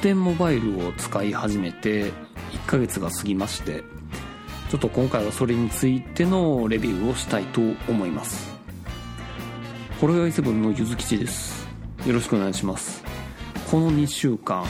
楽天モバイルを使い始めて1ヶ月が過ぎましてちょっと今回はそれについてのレビューをしたいと思います。ホロヨイセブンのゆずきちです。よろしくお願いします。この2週間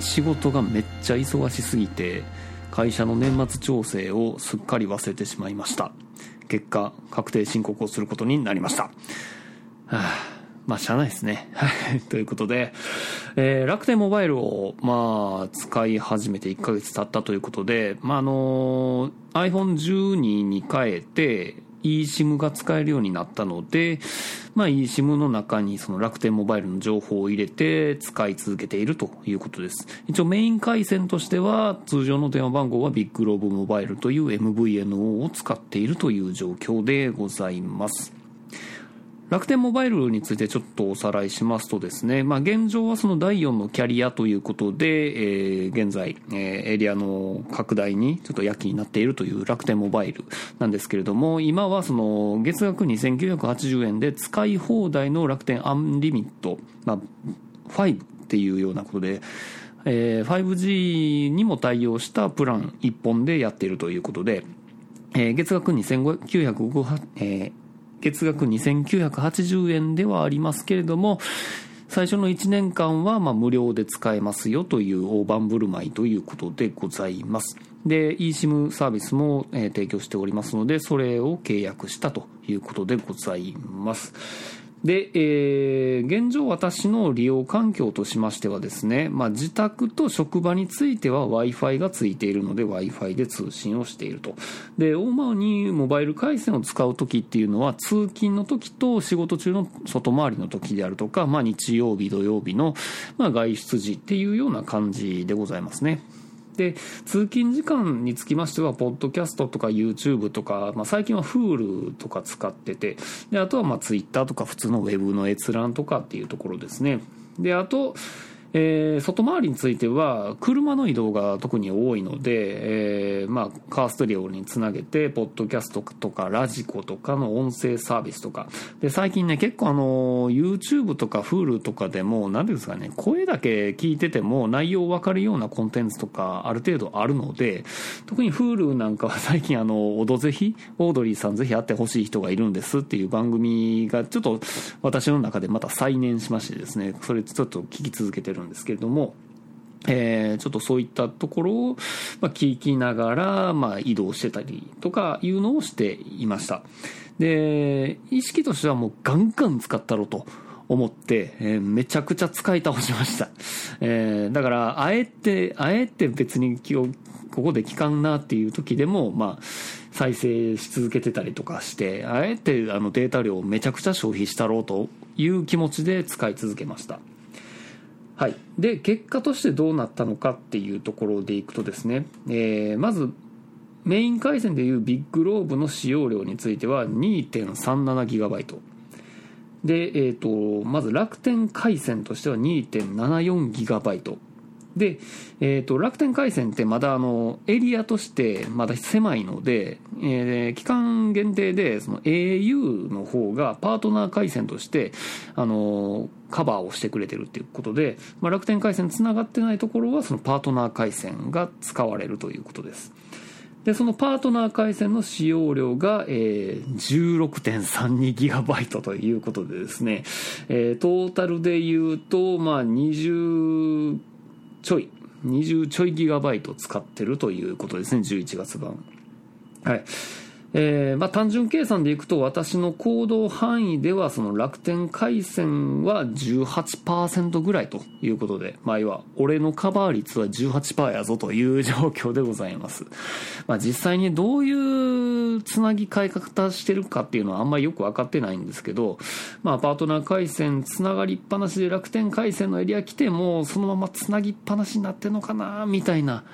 仕事がめっちゃ忙しすぎて会社の年末調整をすっかり忘れてしまいました。結果確定申告をすることになりました、はあ。まあ、しゃあないですね。はい。ということで、えー、楽天モバイルを、まあ、使い始めて1ヶ月経ったということで、まあ、あのー、iPhone12 に変えて、eSIM が使えるようになったので、まあ、eSIM の中にその楽天モバイルの情報を入れて使い続けているということです。一応メイン回線としては通常の電話番号はビッグローブモバイルという MVNO を使っているという状況でございます。楽天モバイルについてちょっとおさらいしますとですね、まあ、現状はその第4のキャリアということで、えー、現在、えー、エリアの拡大にちょっと躍起になっているという楽天モバイルなんですけれども、今はその月額2980円で使い放題の楽天アンリミット、まあ、5っていうようなことで、えー、5G にも対応したプラン1本でやっているということで、えー、月額2958、えー月額2980円ではありますけれども、最初の1年間はま無料で使えますよという大盤振る舞いということでございます。で、eSIM サービスも、提供しておりますので、それを契約したということでございます。で、えー、現状私の利用環境としましてはですね、まあ、自宅と職場については Wi-Fi がついているので Wi-Fi で通信をしていると。で、主にモバイル回線を使う時っていうのは通勤の時と仕事中の外回りの時であるとか、まあ、日曜日、土曜日の、まあ、外出時っていうような感じでございますね。で、通勤時間につきましては、ポッドキャストとか YouTube とか、まあ、最近は Hulu とか使ってて、で、あとはまあ Twitter とか普通の Web の閲覧とかっていうところですね。で、あと、えー、外回りについては車の移動が特に多いので、えー、まあ、カーストリオにつなげてポッドキャストとかラジコとかの音声サービスとか。で最近ね結構あの YouTube とか Hulu とかでも何ですかね声だけ聞いてても内容分かるようなコンテンツとかある程度あるので特に Hulu なんかは 最近あの「オドぜひ」オードリーさんぜひ会ってほしい人がいるんですっていう番組がちょっと私の中でまた再燃しましてですねそれちょっと聞き続けてるるんですけれども、えー、ちょっとそういったところを、まあ、聞きながら、まあ、移動してたりとかいうのをしていました。で、意識としてはもうガンガン使ったろと思って、えー、めちゃくちゃ使い倒しました。えー、だから、あえて、あえて別にここで聞かんなっていう時でも、まあ、再生し続けてたりとかして、あえてあのデータ量をめちゃくちゃ消費したろうという気持ちで使い続けました。はい、で結果としてどうなったのかっていうところでいくとですね、えー、まずメイン回線でいうビッグローブの使用量については 2.37GB で、えーと、まず楽天回線としては 2.74GB で、えーと、楽天回線ってまだあのエリアとしてまだ狭いので、えー、期間限定でその au の方がパートナー回線としてあのカバーをしてくれてるっていうことで、まあ、楽天回線つながってないところはそのパートナー回線が使われるということです。で、そのパートナー回線の使用量が、えー、16.32GB ということでですね、えー、トータルで言うと、まあ、20ちょい、20ちょいギガバイト使ってるということですね、11月版。はい。えー、まあ単純計算でいくと私の行動範囲ではその楽天回線は18%ぐらいということで、まあ要は俺のカバー率は18%やぞという状況でございます。まあ実際にどういうつなぎ替え方してるかっていうのはあんまりよく分かってないんですけど、まあパートナー回線つながりっぱなしで楽天回線のエリア来てもそのままつなぎっぱなしになってんのかなみたいな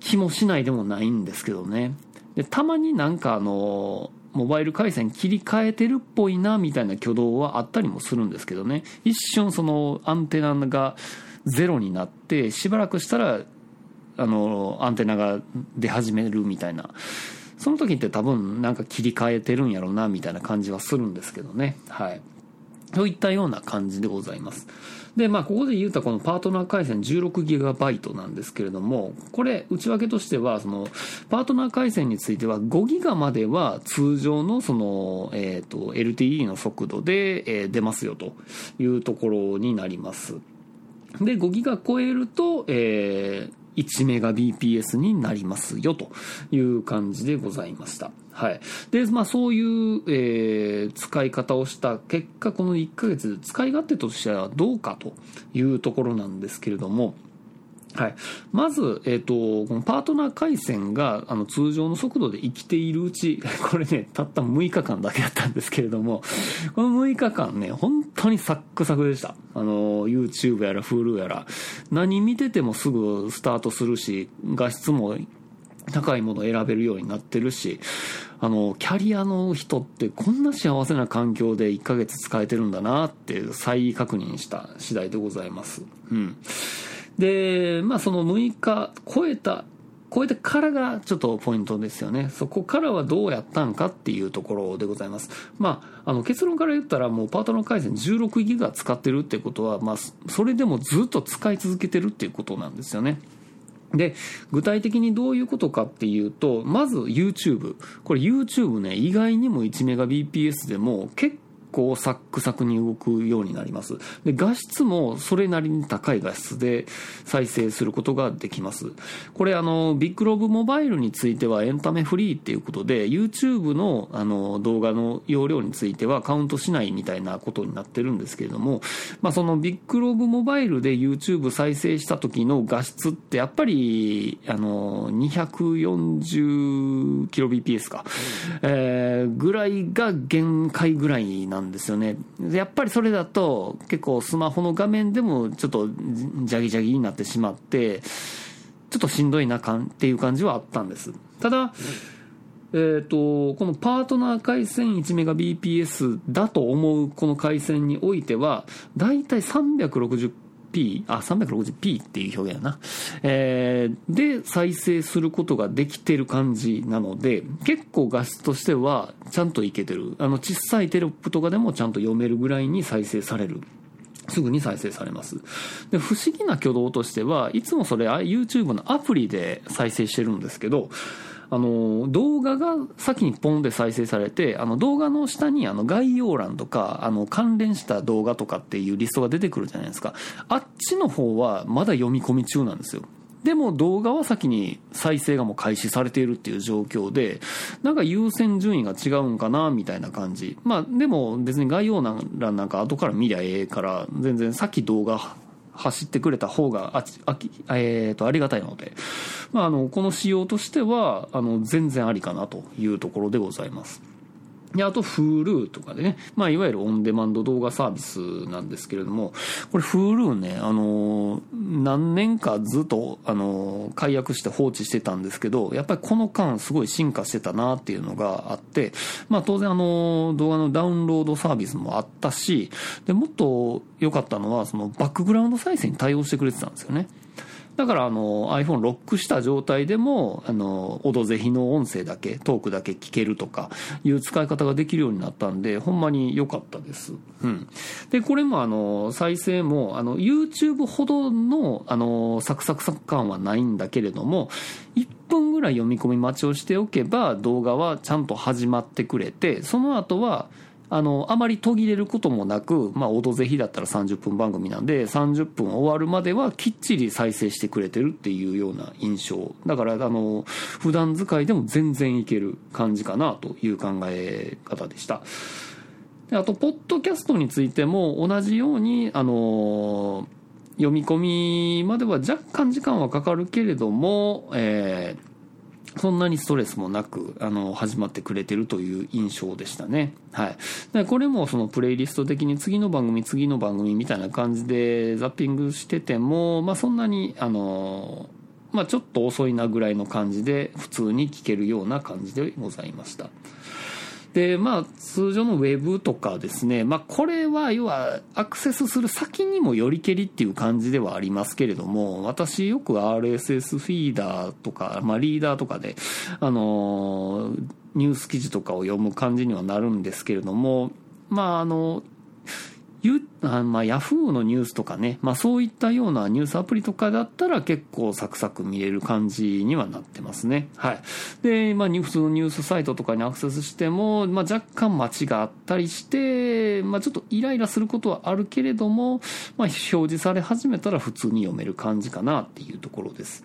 気もしないでもないんですけどね。で、たまになんかあの、モバイル回線切り替えてるっぽいなみたいな挙動はあったりもするんですけどね。一瞬そのアンテナがゼロになって、しばらくしたら、あの、アンテナが出始めるみたいな。その時って多分なんか切り替えてるんやろうなみたいな感じはするんですけどね。はい。といったような感じでございます。で、まあ、ここで言うたこのパートナー回線 16GB なんですけれども、これ、内訳としては、その、パートナー回線については 5GB までは通常のその、えっ、ー、と、LTE の速度で、えー、出ますよというところになります。で、5ギガ超えると、えー、1メガ BPS になりますよという感じでございました。はい。で、まあそういう、えー、使い方をした結果、この1ヶ月使い勝手としてはどうかというところなんですけれども、はい、まず、えっ、ー、と、このパートナー回線があの通常の速度で生きているうち、これね、たった6日間だけだったんですけれども、この6日間ね、本当にサックサクでした。あの、YouTube やら Hulu やら、何見ててもすぐスタートするし、画質も高いものを選べるようになってるし、あの、キャリアの人ってこんな幸せな環境で1ヶ月使えてるんだなって再確認した次第でございます。うん。で、まあその6日超えた、超えてからがちょっとポイントですよね。そこからはどうやったんかっていうところでございます。まあ、あの結論から言ったらもうパートナー回線16ギガ使ってるってことは、まあ、それでもずっと使い続けてるっていうことなんですよね。で、具体的にどういうことかっていうと、まず YouTube。これ YouTube ね、意外にも 1Mbps でも結構サックサクに動くようになります。で、画質もそれなりに高い画質で再生することができます。これあの、ビッグロブモバイルについてはエンタメフリーっていうことで、YouTube のあの動画の容量についてはカウントしないみたいなことになってるんですけれども、まあそのビッグロブモバイルで YouTube 再生した時の画質ってやっぱり、あの、240kbps か、えー、ぐらいが限界ぐらいなんんですよね。やっぱりそれだと結構スマホの画面でもちょっとジャギジャギになってしまって、ちょっとしんどいな感っていう感じはあったんです。ただ、えーと、このパートナー回線 1Mbps だと思うこの回線においては、だいたい360 P、あ、360p っていう表現やな。えー、で、再生することができてる感じなので、結構画質としてはちゃんといけてる。あの、小さいテロップとかでもちゃんと読めるぐらいに再生される。すぐに再生されます。で、不思議な挙動としては、いつもそれ YouTube のアプリで再生してるんですけど、あの、動画が先にポンで再生されて、あの動画の下にあの概要欄とか、あの関連した動画とかっていうリストが出てくるじゃないですか。あっちの方はまだ読み込み中なんですよ。でも動画は先に再生がもう開始されているっていう状況で、なんか優先順位が違うんかなみたいな感じ。まあでも別に概要欄なんか後から見りゃええから、全然さっき動画走ってくれた方がああ,、えー、とありがたいので、まあ、あのこの仕様としてはあの全然ありかなというところでございます。で、あと Hulu とかでね、まあ、いわゆるオンデマンド動画サービスなんですけれども、これ Hulu ね、あの、何年かずっと、あの、解約して放置してたんですけど、やっぱりこの間すごい進化してたなっていうのがあって、まあ、当然あの、動画のダウンロードサービスもあったし、で、もっと良かったのは、そのバックグラウンド再生に対応してくれてたんですよね。だからあの iPhone ロックした状態でも、あの、オドぜひの音声だけ、トークだけ聞けるとかいう使い方ができるようになったんで、ほんまに良かったです。うん。で、これもあの、再生も、あの、YouTube ほどの、あの、サクサクサク感はないんだけれども、1分ぐらい読み込み待ちをしておけば、動画はちゃんと始まってくれて、その後は、あの、あまり途切れることもなく、まあ、オドぜひだったら30分番組なんで、30分終わるまではきっちり再生してくれてるっていうような印象。だから、あの、普段使いでも全然いける感じかなという考え方でした。であと、ポッドキャストについても同じように、あの、読み込みまでは若干時間はかかるけれども、えーそんなにストレスもなく、あの、始まってくれてるという印象でしたね。はい。で、これもそのプレイリスト的に次の番組、次の番組みたいな感じでザッピングしてても、まあそんなに、あの、まあちょっと遅いなぐらいの感じで普通に聞けるような感じでございました。で、まあ、通常のウェブとかですね、まあ、これは、要は、アクセスする先にもよりけりっていう感じではありますけれども、私よく RSS フィーダーとか、まあ、リーダーとかで、あの、ニュース記事とかを読む感じにはなるんですけれども、まあ、あの、あまあ、ヤフーのニュースとかね、まあ、そういったようなニュースアプリとかだったら結構サクサク見れる感じにはなってますね。はい。で、まあ、普通のニュースサイトとかにアクセスしても、まあ、若干待ちがあったりして、まあ、ちょっとイライラすることはあるけれども、まあ、表示され始めたら普通に読める感じかなっていうところです。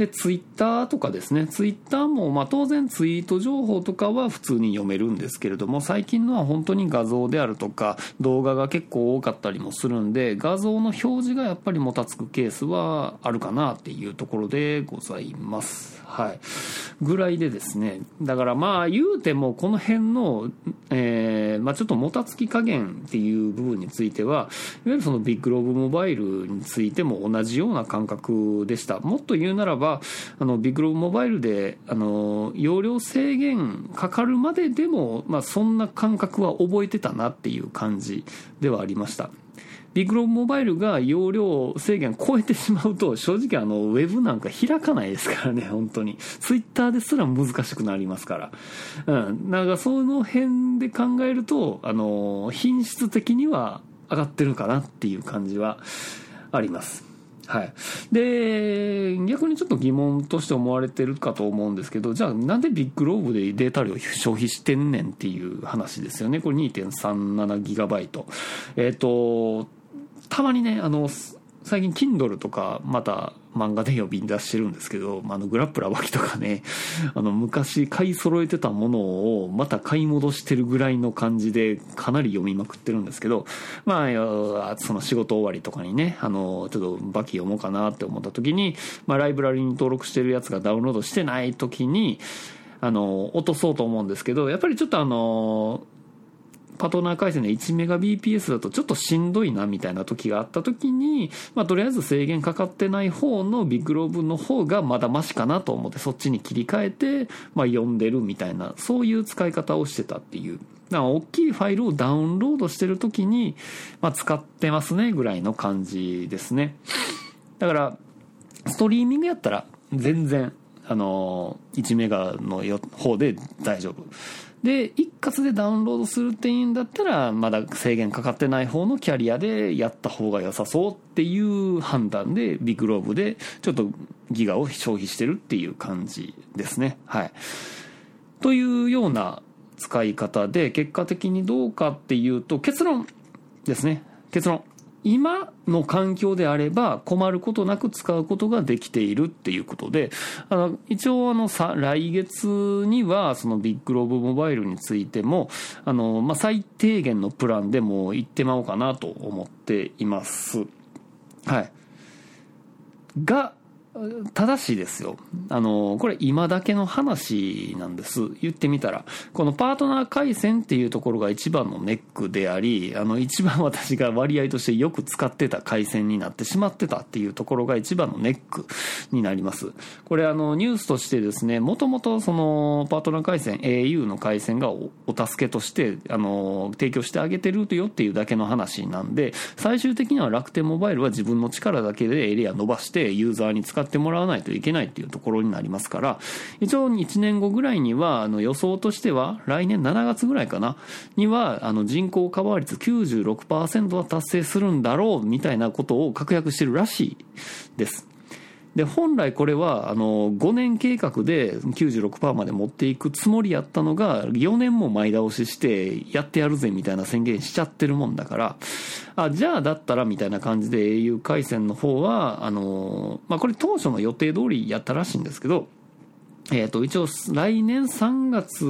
で、ツイッターとかですね、ツイッターも、まあ当然ツイート情報とかは普通に読めるんですけれども、最近のは本当に画像であるとか、動画が結構多かったりもするんで、画像の表示がやっぱりもたつくケースはあるかなっていうところでございます。はい。ぐらいでですね、だからまあ言うてもこの辺の、えー、まあちょっともたつき加減っていう部分については、いわゆるそのビッグローブモバイルについても同じような感覚でした。もっと言うならば、あの、ビッグローブモバイルで、あの、容量制限かかるまででも、まあそんな感覚は覚えてたなっていう感じではありました。ビッグローブモバイルが容量制限超えてしまうと、正直あの、ウェブなんか開かないですからね、本当に。ツイッターですら難しくなりますから。うん。なんかその辺で考えると、あの、品質的には上がってるかなっていう感じはあります。はい。で、逆にちょっと疑問として思われてるかと思うんですけど、じゃあなんでビッグローブでデータ量消費してんねんっていう話ですよね。これ 2.37GB。えっ、ー、と、たまにね、あの、最近 Kindle とかまた漫画で呼び出してるんですけど、まあのグラップラー脇とかね、あの昔買い揃えてたものをまた買い戻してるぐらいの感じでかなり読みまくってるんですけど、まあ、その仕事終わりとかにね、あの、ちょっとバキ読もうかなって思った時に、まあライブラリに登録してるやつがダウンロードしてない時に、あの、落とそうと思うんですけど、やっぱりちょっとあの、パートナー回線で 1Mbps だとちょっとしんどいなみたいな時があった時に、まあ、とりあえず制限かかってない方のビッグローブの方がまだマシかなと思ってそっちに切り替えて、まあ、読んでるみたいな、そういう使い方をしてたっていう。大きいファイルをダウンロードしてる時に、まあ、使ってますねぐらいの感じですね。だから、ストリーミングやったら全然、あの、1メガの方で大丈夫。で、一括でダウンロードするっていうんだったら、まだ制限かかってない方のキャリアでやった方が良さそうっていう判断で、ビッグローブでちょっとギガを消費してるっていう感じですね。はい。というような使い方で、結果的にどうかっていうと、結論ですね。結論。今の環境であれば困ることなく使うことができているっていうことで、あの、一応あのさ、来月にはそのビッグローブモバイルについても、あの、まあ、最低限のプランでも行ってまおうかなと思っています。はい。が、正しいですよ。あの、これ今だけの話なんです。言ってみたら。このパートナー回線っていうところが一番のネックであり、あの、一番私が割合としてよく使ってた回線になってしまってたっていうところが一番のネックになります。これあの、ニュースとしてですね、もともとその、パートナー回線 au の回線がお助けとして、あの、提供してあげてるよっていうだけの話なんで、最終的には楽天モバイルは自分の力だけでエリア伸ばしてユーザーに使ってもらわないといけないっていうところになりますから、一応1年後ぐらいには、あの予想としては、来年7月ぐらいかな、には、あの人口カバー率96%は達成するんだろう、みたいなことを確約してるらしいです。で、本来これは、あの、5年計画で96%まで持っていくつもりやったのが、4年も前倒しして、やってやるぜみたいな宣言しちゃってるもんだから、あ、じゃあだったらみたいな感じで au 回線の方は、あの、まあ、これ当初の予定通りやったらしいんですけど、えっ、ー、と、一応、来年3月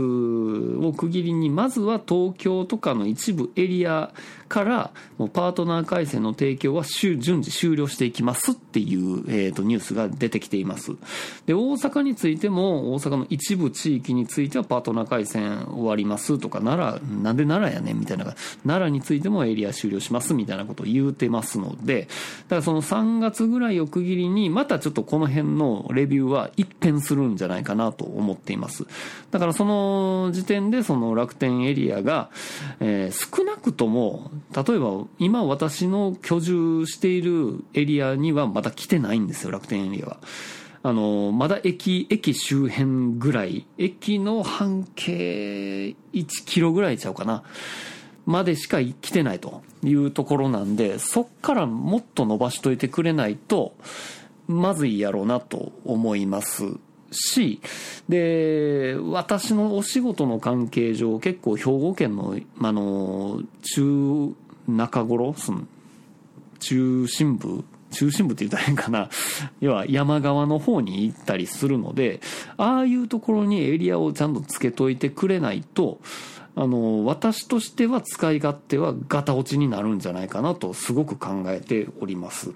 を区切りに、まずは東京とかの一部エリアから、もうパートナー回線の提供は順次終了していきますっていう、え、ー、と、ニュースが出てきています。で、大阪についても、大阪の一部地域についてはパートナー回線終わりますとか、奈良、なんで奈良やねんみたいな、奈良についてもエリア終了しますみたいなことを言うてますので、だからその3月ぐらいを区切りに、またちょっとこの辺のレビューは一変するんじゃないかかなと思っています。だからその時点でその楽天エリアが、えー、少なくとも、例えば今私の居住しているエリアにはまだ来てないんですよ、楽天エリアは。あの、まだ駅、駅周辺ぐらい、駅の半径1キロぐらいちゃうかな。までしか来てないというところなんで、そっからもっと伸ばしといてくれないと、まずいやろうなと思いますし、で、私のお仕事の関係上、結構兵庫県の、あの、中、中頃、その、中心部、中心部って言ったら変かな。要は山側の方に行ったりするので、ああいうところにエリアをちゃんとつけといてくれないと、あの、私としては使い勝手はガタ落ちになるんじゃないかなとすごく考えております。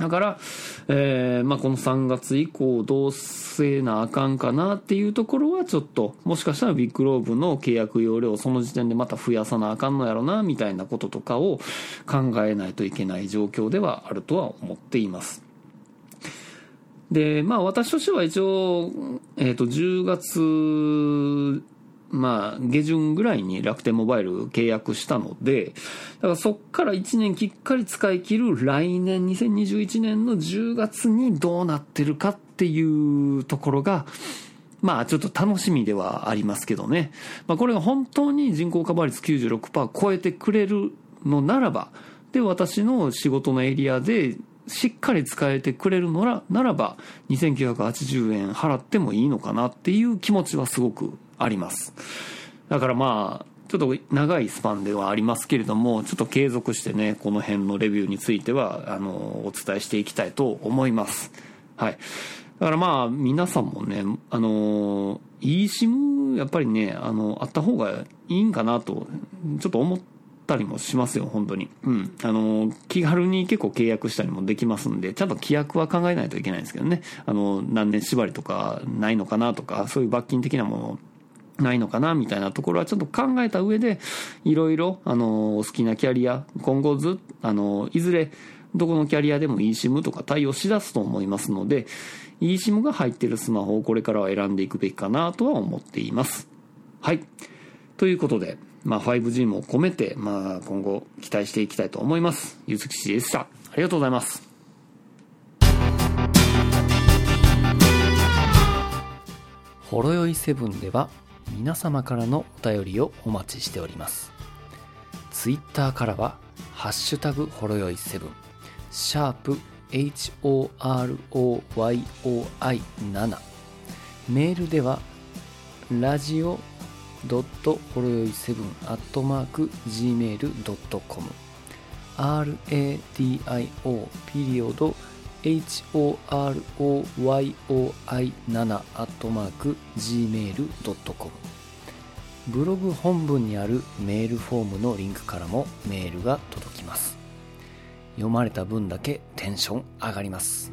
だから、えー、まあ、この3月以降どうせなあかんかなっていうところはちょっと、もしかしたらビッグローブの契約容量をその時点でまた増やさなあかんのやろな、みたいなこととかを考えないといけない状況ではあるとは思っています。で、まあ私としては一応、えっ、ー、と、10月まあ、下旬ぐらいに楽天モバイル契約したので、だからそっから1年きっかり使い切る来年2021年の10月にどうなってるかっていうところが、まあちょっと楽しみではありますけどね。まあこれが本当に人口カバー率96%超えてくれるのならば、で、私の仕事のエリアでしっかり使えてくれるのらならば、2980円払ってもいいのかなっていう気持ちはすごくあります。だからまあ、ちょっと長いスパンではありますけれども、ちょっと継続してね、この辺のレビューについては、あの、お伝えしていきたいと思います。はい。だからまあ、皆さんもね、あの、eSIM やっぱりね、あの、あった方がいいんかなと、ちょっと思ったりもしますよ、本当に。うん。あの、気軽に結構契約したりもできますんで、ちゃんと規約は考えないといけないんですけどね。あの、何年縛りとかないのかなとか、そういう罰金的なものないのかなみたいなところはちょっと考えた上で、いろいろ、あの、お好きなキャリア、今後ず、あの、いずれ、どこのキャリアでも eSIM とか対応しだすと思いますので、eSIM が入ってるスマホをこれからは選んでいくべきかなとは思っています。はい。ということで、まあ 5G も込めて、まあ今後期待していきたいと思います。ゆずきしでした。ありがとうございます。ほろよいセブンでは皆様からのお便りをお待ちしております。ツイッターからは、ハッシュタグほろよい7、シャープ HOROYOI7、メールでは、ラジオドットほろよい7アットマーク gmail.com radio ピリオド horoyoi7 アットマーク gmail.com ブログ本文にあるメールフォームのリンクからもメールが届きます。読まれた分だけテンション上がります。